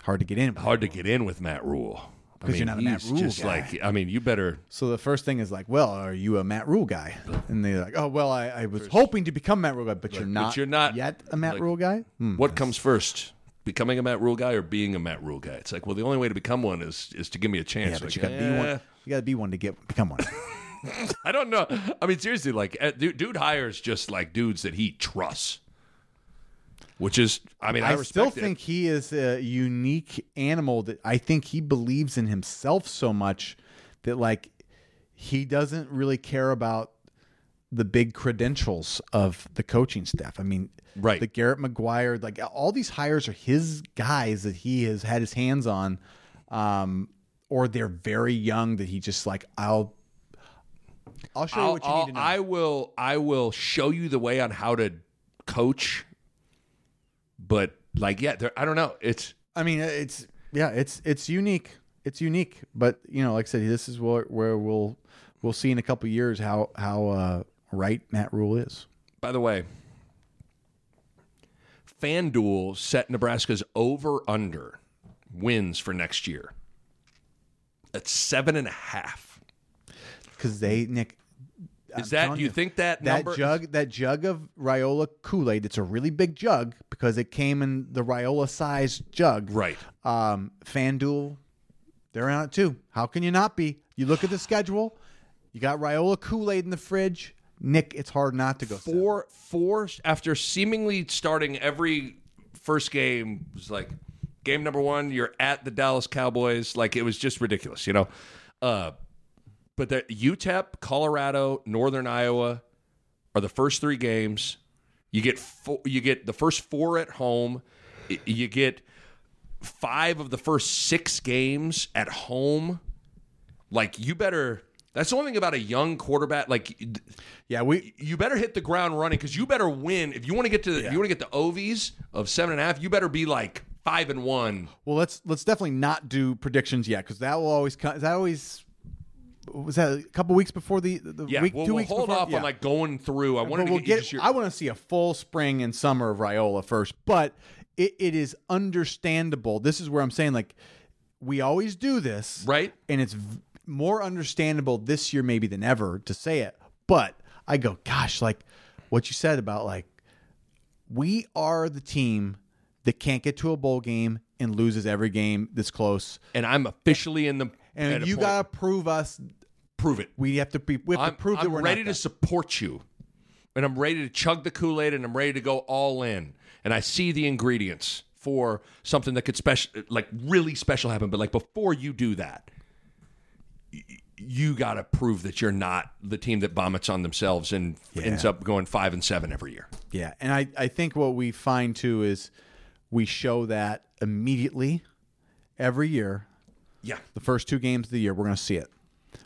Hard to get in. hard to get in with Matt Rhule. I mean, you're not a Matt Rhule just guy. like I mean, you better So the first thing is like, well, are you a Matt Rhule guy? And they're like, oh, well, I, I was hoping to become Matt Rhule guy, but you're not. you're not. yet a Matt Like, Rhule guy. Hmm. What comes first? Becoming a Matt Rhule guy or being a Matt Rhule guy? It's like, well, the only way to become one is is to give me a chance. Yeah, but Like, you got to be eh, one. You got to be one to get become one. I don't know. I mean, seriously, like, uh, dude, dude hires just like dudes that he trusts, which is, I mean, I, I, still it. think he is a unique animal that I think he believes in himself so much that like he doesn't really care about the big credentials of the coaching staff. I mean, Right. The Garrett McGuire, like all these hires are his guys that he has had his hands on, um, or they're very young that he just like I'll. I'll show you I'll, what you I'll- need to know. I will. I will show you the way on how to coach. But like, yeah, there, I don't know. It's I mean, it's yeah, it's it's unique. It's unique, but you know, like I said, this is where where we'll we'll see in a couple years how how uh, right Matt Rhule is. By the way, FanDuel set Nebraska's over under wins for next year. At seven and a half. Because they Nick, Is that do you you, think that, that number jug that jug of Raiola Kool Aid, it's a really big jug because it came in the Raiola size jug. Right. Um, FanDuel, they're on it too. How can you not be? You look at the schedule. You got Raiola Kool Aid in the fridge. Nick, it's hard not to go. Four four after seemingly starting every first game was like game number one, you're at the Dallas Cowboys. Like it was just ridiculous, you know. Uh but the UTEP, Colorado, Northern Iowa are the first three games. You get four, you get the first four at home. You get five of the first six games at home. Like you better. That's the only thing about a young quarterback. Like Yeah, we you better hit the ground running because you better win if you want to get to the, if you want to get the Ovies of seven and a half. You better be like five and one. Well, let's let's definitely not do predictions yet because that will always come. Is that always was that a couple weeks before the, the Yeah, week? we'll, 2 we'll weeks hold before? off Yeah. on like going through. I wanted to we'll get, get. your, I want to see a full spring and summer of Raiola first, but it, it is understandable. This is where I'm saying like we always do this, right. and it's more understandable this year maybe than ever to say it. But I go, gosh, like what you said about like we are the team that can't get to a bowl game and loses every game that's close. And I'm officially in the. And you got to prove us. prove it. We have to be. We have I'm, to prove I'm that we're ready to that. support you, and I'm ready to chug the Kool Aid, and I'm ready to go all in. And I see the ingredients for something that could special, like really special, happen. But like before you do that, you got to prove that you're not the team that vomits on themselves and ends up going five and seven every year. Yeah, and I I think what we find too is we show that immediately every year. Yeah, The first two games of the year, we're going to see it.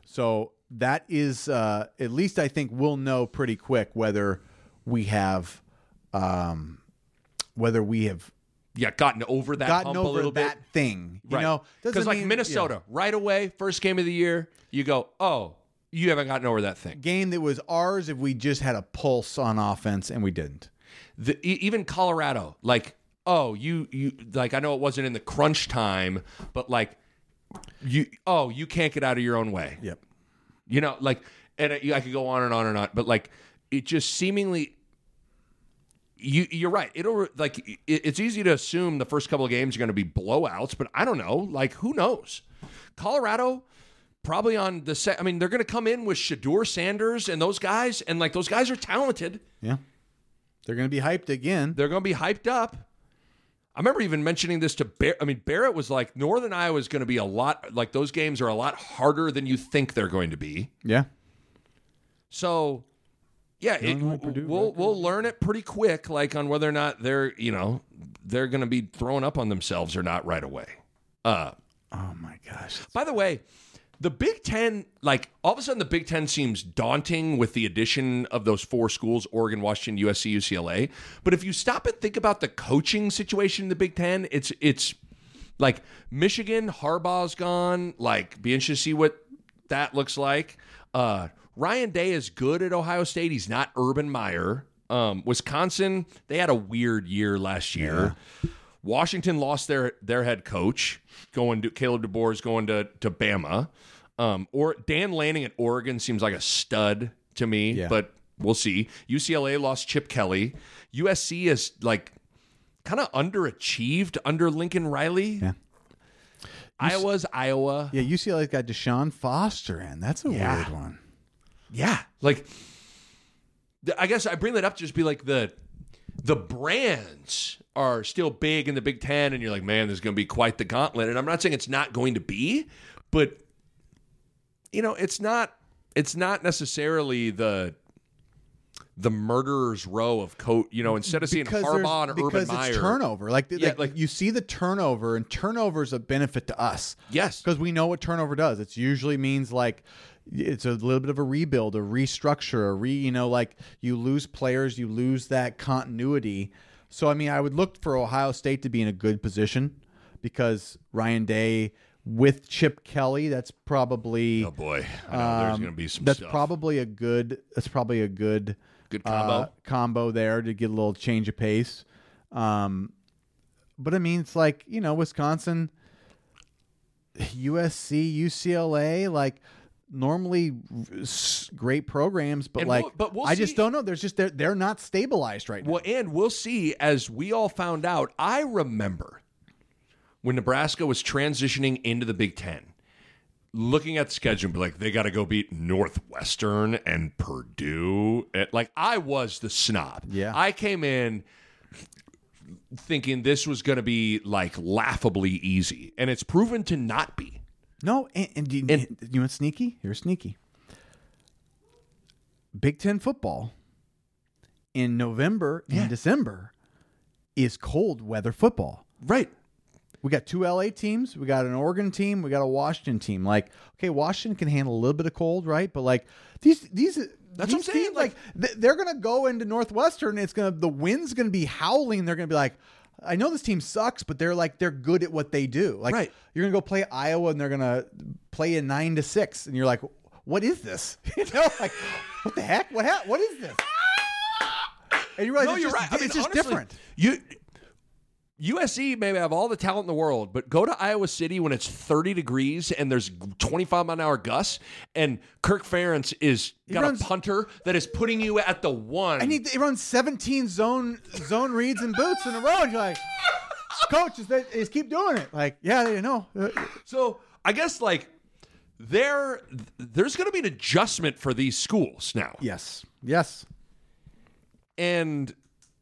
So that is uh, at least I think we'll know pretty quick whether we have um, whether we have yeah, gotten over that gotten hump a over little that bit. thing. You Right. know, Because like mean- Minnesota, right away, first game of the year, you go, oh, you haven't gotten over that thing. game that was ours if we just had a pulse on offense and we didn't. the, even Colorado, like, oh, you you like I know it wasn't in the crunch time, but like you oh, you can't get out of your own way. Yep. You know, like and I, I could go on and on and on, but like it just seemingly you you're right. It'll like it, it's easy to assume the first couple of games are going to be blowouts, but I don't know. Like who knows? Colorado probably on the set. I mean, they're going to come in with Shedeur Sanders and those guys, and like those guys are talented. Yeah. They're going to be hyped again. They're going to be hyped up. I remember even mentioning this to Barrett. I mean, Barrett was like, Northern Iowa is going to be a lot, like, those games are a lot harder than you think they're going to be. Yeah. So, yeah, it, we'll, we'll learn it pretty quick, like, on whether or not they're, you know, they're going to be throwing up on themselves or not right away. Uh, Oh my gosh. by the way, the Big Ten, like all of a sudden, the Big Ten seems daunting with the addition of those four schools Oregon, Washington, USC, UCLA. But if you stop and think about the coaching situation in the Big Ten, it's it's like Michigan, Harbaugh's gone. Like, be interested to see what that looks like. Uh, Ryan Day is good at Ohio State. He's not Urban Meyer. Um, Wisconsin, they had a weird year last year. Washington lost their their head coach, going to Kalen DeBoer is going to to Bama. Um, or Dan Lanning at Oregon seems like a stud to me, Yeah. but we'll see. UCLA lost Chip Kelly. USC is like kind of underachieved under Lincoln Riley. Yeah. Iowa's Iowa. Yeah, UCLA's got Deshaun Foster in. That's a Yeah. weird one. Yeah, like I guess I bring that up to just be like the the brands are still big in the Big Ten, and you're like, man, there's going to be quite the gauntlet. And I'm not saying it's not going to be, but you know, it's not it's not necessarily the the murderer's row of coat. You know, instead of seeing there's- Harbaugh and because Urban Meyer, it's turnover. Like, Yeah, like, like- you see the turnover, and turnover is a benefit to us. yes, because we know what turnover does. It usually means like it's a little bit of a rebuild, a restructure, a re. You know, like you lose players, you lose that continuity. So I mean, I would look for Ohio State to be in a good position because Ryan Day with Chip Kelly, that's probably oh boy, I know there's um, going to be some that's stuff. probably a good. That's probably a good good combo. uh, combo there to get a little change of pace. Um, but I mean, it's like you know, Wisconsin, USC, UCLA, like normally great programs, but And like we'll- but we'll I just don't know. There's just they're they're not stabilized right now. Well, and we'll see as we all found out. I remember when Nebraska was transitioning into the Big Ten, looking at the schedule and be like, they got to go beat Northwestern and Purdue. And, like, I was the snob. Yeah. I came in thinking this was going to be like laughably easy, and it's proven to not be. No, and, and, you, And- you want sneaky? Here's sneaky. Big Ten football in November and December is cold weather football. Right. We got two LA teams. We got an Oregon team. We got a Washington team. Like, okay, Washington can handle a little bit of cold, right? But like these, these, That's these what I'm saying, teams, like, th- they're gonna go into Northwestern. And it's gonna the wind's gonna be howling. They're gonna be like, I know this team sucks, but they're like they're good at what they do. Like, Right. you're gonna go play Iowa, and they're gonna play a nine to six, and you're like, what is this? you know, like, what the heck? What ha- What is this? And you realize No, it's you're just, right. I mean, it's just honestly, different. You, USC may have all the talent in the world, but go to Iowa City when it's 30 degrees and there's 25 mile an hour gusts, and Kirk Ferentz is got runs- a punter that is putting you at the one. I need to run 17 zone zone reads and boots in a row. And you're like, coach, just, just keep doing it. Like, yeah, you know. So I guess like there, there's going to be an adjustment for these schools now. Yes. Yes. and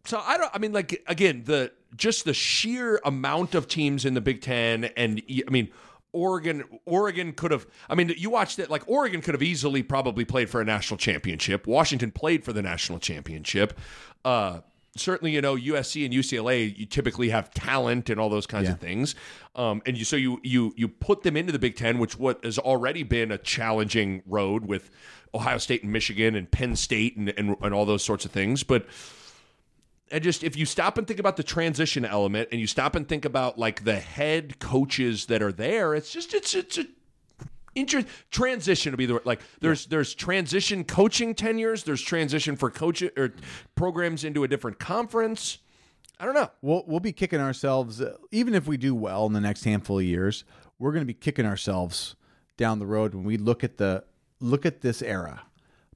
so I don't. I mean, like again, the just the sheer amount of teams in the Big Ten, and I mean, Oregon. Oregon could have. I mean, you watched it. Like Oregon could have easily probably played for a national championship. Washington played for the national championship. Uh, certainly, you know, USC and UCLA. You typically have talent and all those kinds of things. Um, and you so you you you put them into the Big Ten, which what has already been a challenging road with Ohio State and Michigan and Penn State and and, and all those sorts of things, but and just if you stop and think about the transition element and you stop and think about like the head coaches that are there it's just it's it's a inter- transition to be the word like there's there's transition coaching tenures there's transition for coach or programs into a different conference i don't know We'll, we'll be kicking ourselves, uh, even if we do well in the next handful of years, we're going to be kicking ourselves down the road when we look at the look at this era.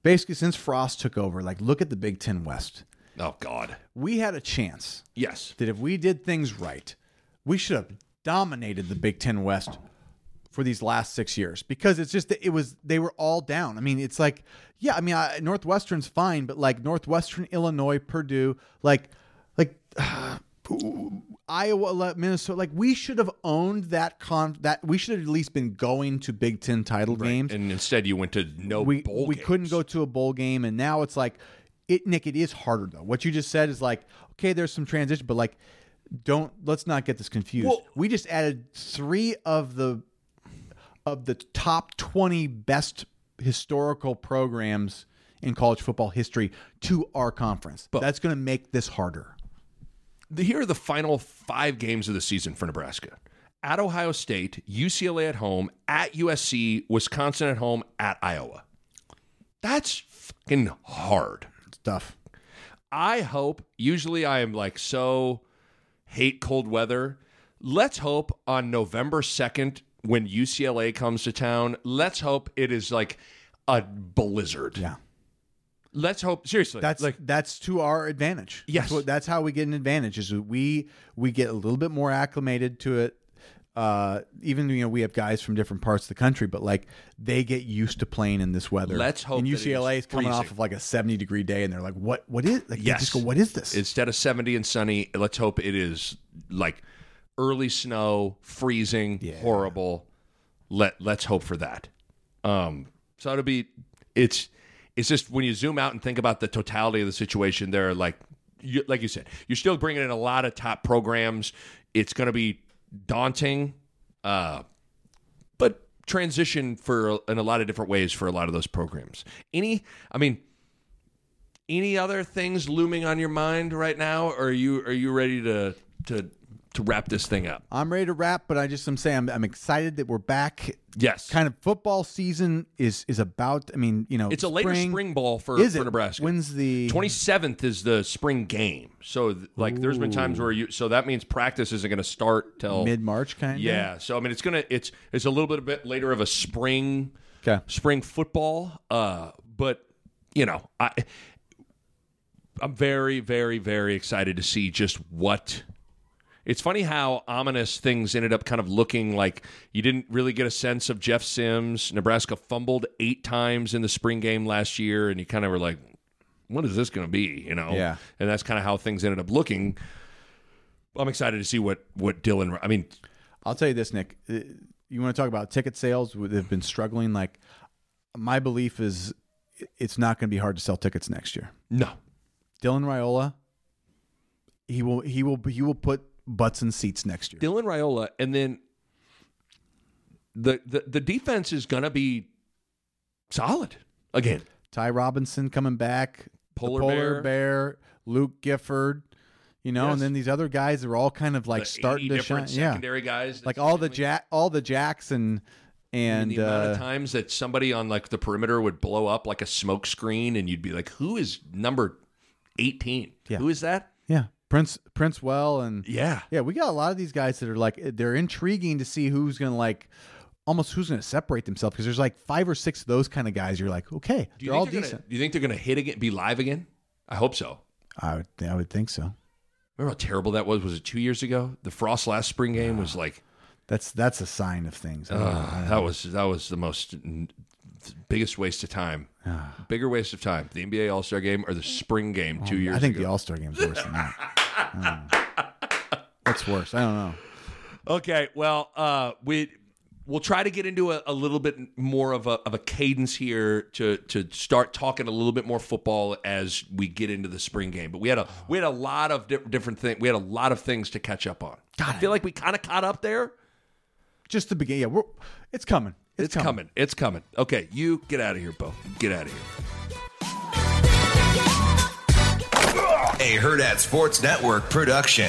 Basically, since Frost took over, like look at the Big Ten West. Oh god. We had a chance. Yes. That if we did things right, we should have dominated the Big Ten West for these last six years. Because it's just that it was they were all down. I mean, it's like yeah, I mean I, Northwestern's fine, but like Northwestern, Illinois, Purdue, like like Iowa, le- Minnesota, like we should have owned that con that we should have at least been going to Big Ten title games. And instead you went to no we bowl we games. couldn't go to a bowl game, and now it's like it. Nick, it is harder though. What you just said is like okay, there's some transition, but like don't let's not get this confused. Well- we just added three of the of the top twenty best historical programs in college football history to our conference. But That's going to make this harder. the- here are the final five games of the season for Nebraska. At Ohio State, UCLA at home, at USC, Wisconsin at home, at Iowa. That's fucking hard. Stuff. I hope, usually I am like so hate cold weather. Let's hope on November 2nd when UCLA comes to town, let's hope it is like a blizzard. Yeah. Let's hope seriously. That's like that's to our advantage. Yes. that's, what, that's how we get an advantage. Is we we get a little bit more acclimated to it. Uh, even you know we have guys from different parts of the country, but like they get used to playing in this weather. Let's hope And UCLA is is coming off of like a seventy degree day, and they're like, "What? What is?" Like, yes. just go, "What is this?" instead of 70 and sunny, let's hope it is like early snow, freezing, horrible. Let let's hope for that. Um, so it'll be it's it's just when you zoom out and think about the totality of the situation, there are like you, like you said, you're still bringing in a lot of top programs. It's going to be daunting, uh, but transition for in a lot of different ways for a lot of those programs. Any, I mean, any other things looming on your mind right now? Or are you are you ready to to to wrap this thing up? I'm ready to wrap, but I just I'm saying I'm, I'm excited that we're back. Yes, Kind of football season is is about. I mean, you know, It's a later spring ball for, Is for it? Nebraska. When's the Twenty seventh is the spring game. So th- like, there's been times where you. So that means practice isn't going to start till mid March kind of? Yeah. So I mean, it's gonna it's it's a little bit a bit later of a spring Okay. spring football. Uh, but you know, I I'm very very very excited to see just what. It's funny how ominous things ended up kind of looking like you didn't really get a sense of Jeff Sims. Nebraska fumbled eight times in the spring game last year, and you kind of were like, what is this going to be? You know? Yeah. And that's kind of how things ended up looking. I'm excited to see what what Dylan. I mean, I'll tell you this, Nick. Uh, You want to talk about ticket sales? They've been struggling. Like, my belief is it's not going to be hard to sell tickets next year. no, Dylan Raiola, he will he will he will put butts in seats next year. Dylan Raiola, and then the the, the defense is going to be solid again. Ty Robinson coming back, Polar Polar Bear. Bear, Luke Gifford, you know, Yes. and then these other guys are all kind of like The starting 80 to shine. different Yeah, secondary guys, like all the jack, all the jacks and and and the amount uh, of times that somebody on like the perimeter would blow up like a smoke screen, and you'd be like, "Who is number 18? Yeah. Who is that?" Prince Prince Well and Yeah. yeah, we got a lot of these guys that are like they're intriguing to see who's gonna like almost who's gonna separate themselves because there's like five or six of those kind of guys. You're like, okay, Do you they're all they're decent. Gonna, do you think they're going to hit again, be live again? I hope so. I would I would think so. Remember how terrible that was? Was it two years ago? The Frost last spring game was like That's that's a sign of things. uh, that was that was the most biggest waste of time, bigger waste of time. The NBA All Star game or the spring game two years ago? I think ago. the All Star game's worse than that. Know. What's worse? I don't know. Okay, well, uh, we we'll try to get into a, a little bit more of a of a cadence here to to start talking a little bit more football as we get into the spring game. But we had a we had a lot of di- different things. We had a lot of things to catch up on. I feel like we kind of caught up there. Just the beginning. Yeah, we're, it's coming. It's, It's coming. It's coming. Okay, you get out of here, Bo. Get out of here. A Hurrdat Sports Network production.